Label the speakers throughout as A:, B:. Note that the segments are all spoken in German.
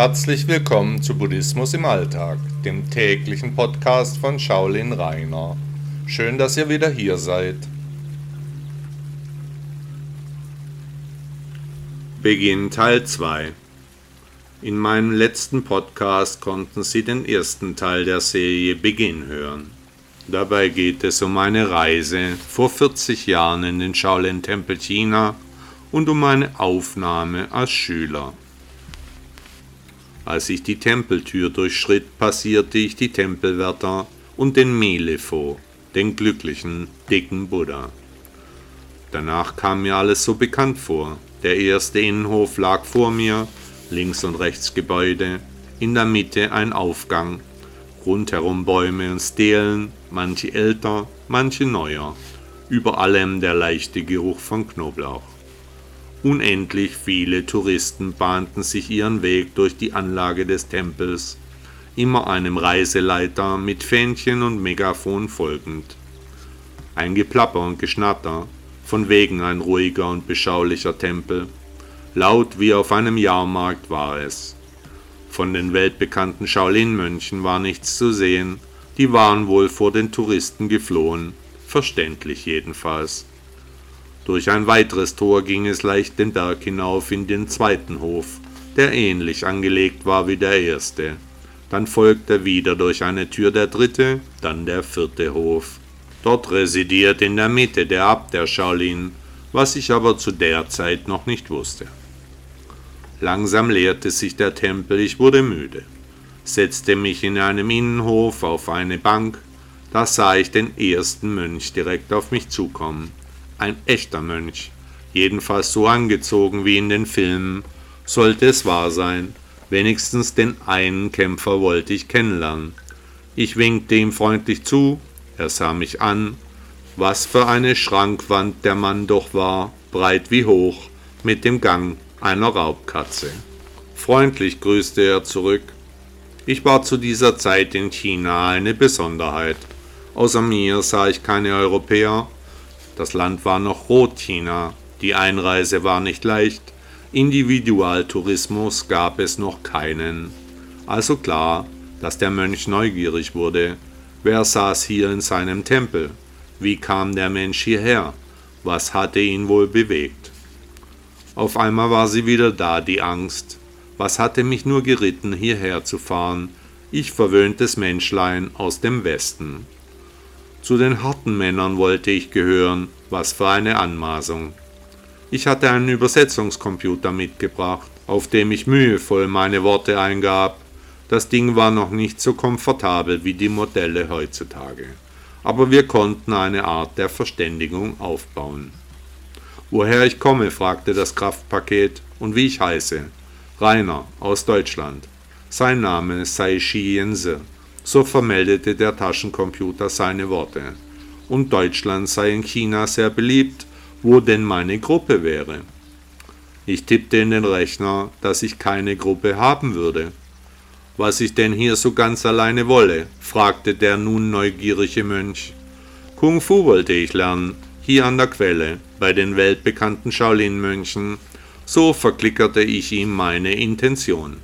A: Herzlich willkommen zu Buddhismus im Alltag, dem täglichen Podcast von Shaolin Rainer. Schön, dass ihr wieder hier seid.
B: Beginn Teil 2 In meinem letzten Podcast konnten Sie den ersten Teil der Serie Beginn hören. Dabei geht es um eine Reise vor 40 Jahren in den Shaolin-Tempel China und um eine Aufnahme als Schüler. Als ich die Tempeltür durchschritt, passierte ich die Tempelwärter und den Melefo, den glücklichen, dicken Buddha. Danach kam mir alles so bekannt vor. Der erste Innenhof lag vor mir, links und rechts Gebäude, in der Mitte ein Aufgang, rundherum Bäume und Stelen, manche älter, manche neuer, über allem der leichte Geruch von Knoblauch. Unendlich viele Touristen bahnten sich ihren Weg durch die Anlage des Tempels, immer einem Reiseleiter mit Fähnchen und Megafon folgend. Ein Geplapper und Geschnatter, von wegen ein ruhiger und beschaulicher Tempel, laut wie auf einem Jahrmarkt war es. Von den weltbekannten Shaolin-Mönchen war nichts zu sehen, die waren wohl vor den Touristen geflohen, verständlich jedenfalls. Durch ein weiteres Tor ging es leicht den Berg hinauf in den zweiten Hof, der ähnlich angelegt war wie der erste. Dann folgte wieder durch eine Tür der dritte, dann der vierte Hof. Dort residiert in der Mitte der Abt der Shaolin, was ich aber zu der Zeit noch nicht wusste. Langsam leerte sich der Tempel, ich wurde müde, setzte mich in einem Innenhof auf eine Bank, da sah ich den ersten Mönch direkt auf mich zukommen ein echter Mönch, jedenfalls so angezogen wie in den Filmen, sollte es wahr sein, wenigstens den einen Kämpfer wollte ich kennenlernen. Ich winkte ihm freundlich zu, er sah mich an, was für eine Schrankwand der Mann doch war, breit wie hoch, mit dem Gang einer Raubkatze. Freundlich grüßte er zurück. Ich war zu dieser Zeit in China eine Besonderheit. Außer mir sah ich keine Europäer, das Land war noch Rotchina, die Einreise war nicht leicht, Individualtourismus gab es noch keinen. Also klar, dass der Mönch neugierig wurde. Wer saß hier in seinem Tempel? Wie kam der Mensch hierher? Was hatte ihn wohl bewegt? Auf einmal war sie wieder da, die Angst. Was hatte mich nur geritten, hierher zu fahren? Ich verwöhntes Menschlein aus dem Westen. Zu den harten Männern wollte ich gehören, was für eine Anmaßung. Ich hatte einen Übersetzungskomputer mitgebracht, auf dem ich mühevoll meine Worte eingab. Das Ding war noch nicht so komfortabel wie die Modelle heutzutage, aber wir konnten eine Art der Verständigung aufbauen. Woher ich komme, fragte das Kraftpaket und wie ich heiße. Rainer aus Deutschland. Sein Name sei Shi Yense. So vermeldete der Taschencomputer seine Worte. Und Deutschland sei in China sehr beliebt, wo denn meine Gruppe wäre. Ich tippte in den Rechner, dass ich keine Gruppe haben würde. Was ich denn hier so ganz alleine wolle? fragte der nun neugierige Mönch. Kung Fu wollte ich lernen, hier an der Quelle, bei den weltbekannten Shaolin-Mönchen. So verklickerte ich ihm meine Intention.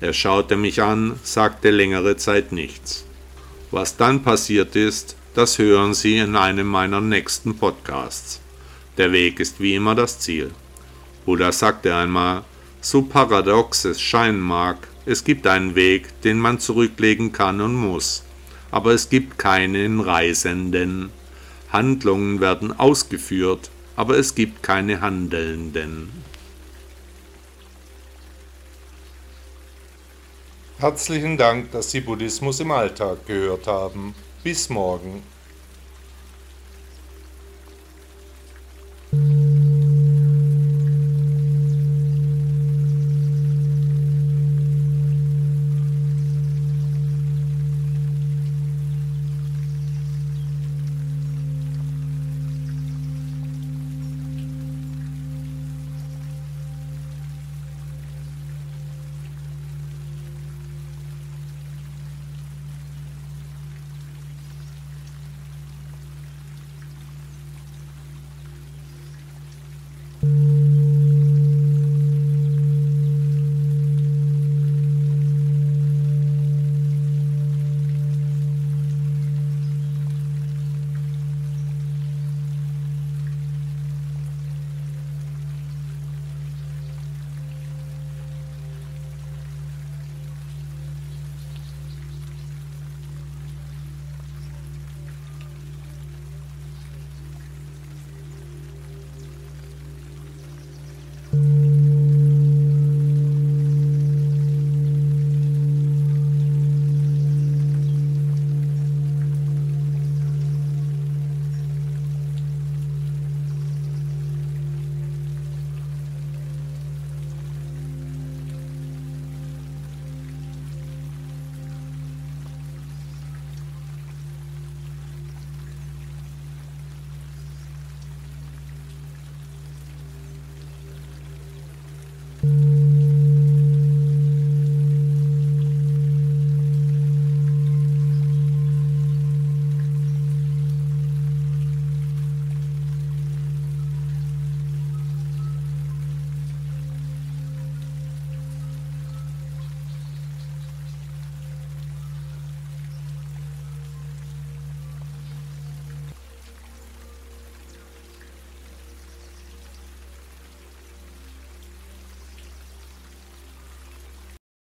B: Er schaute mich an, sagte längere Zeit nichts. Was dann passiert ist, das hören Sie in einem meiner nächsten Podcasts. Der Weg ist wie immer das Ziel. Buddha sagte einmal, so paradox es scheinen mag, es gibt einen Weg, den man zurücklegen kann und muss, aber es gibt keinen Reisenden. Handlungen werden ausgeführt, aber es gibt keine Handelnden.
A: Herzlichen Dank, dass Sie Buddhismus im Alltag gehört haben. Bis morgen.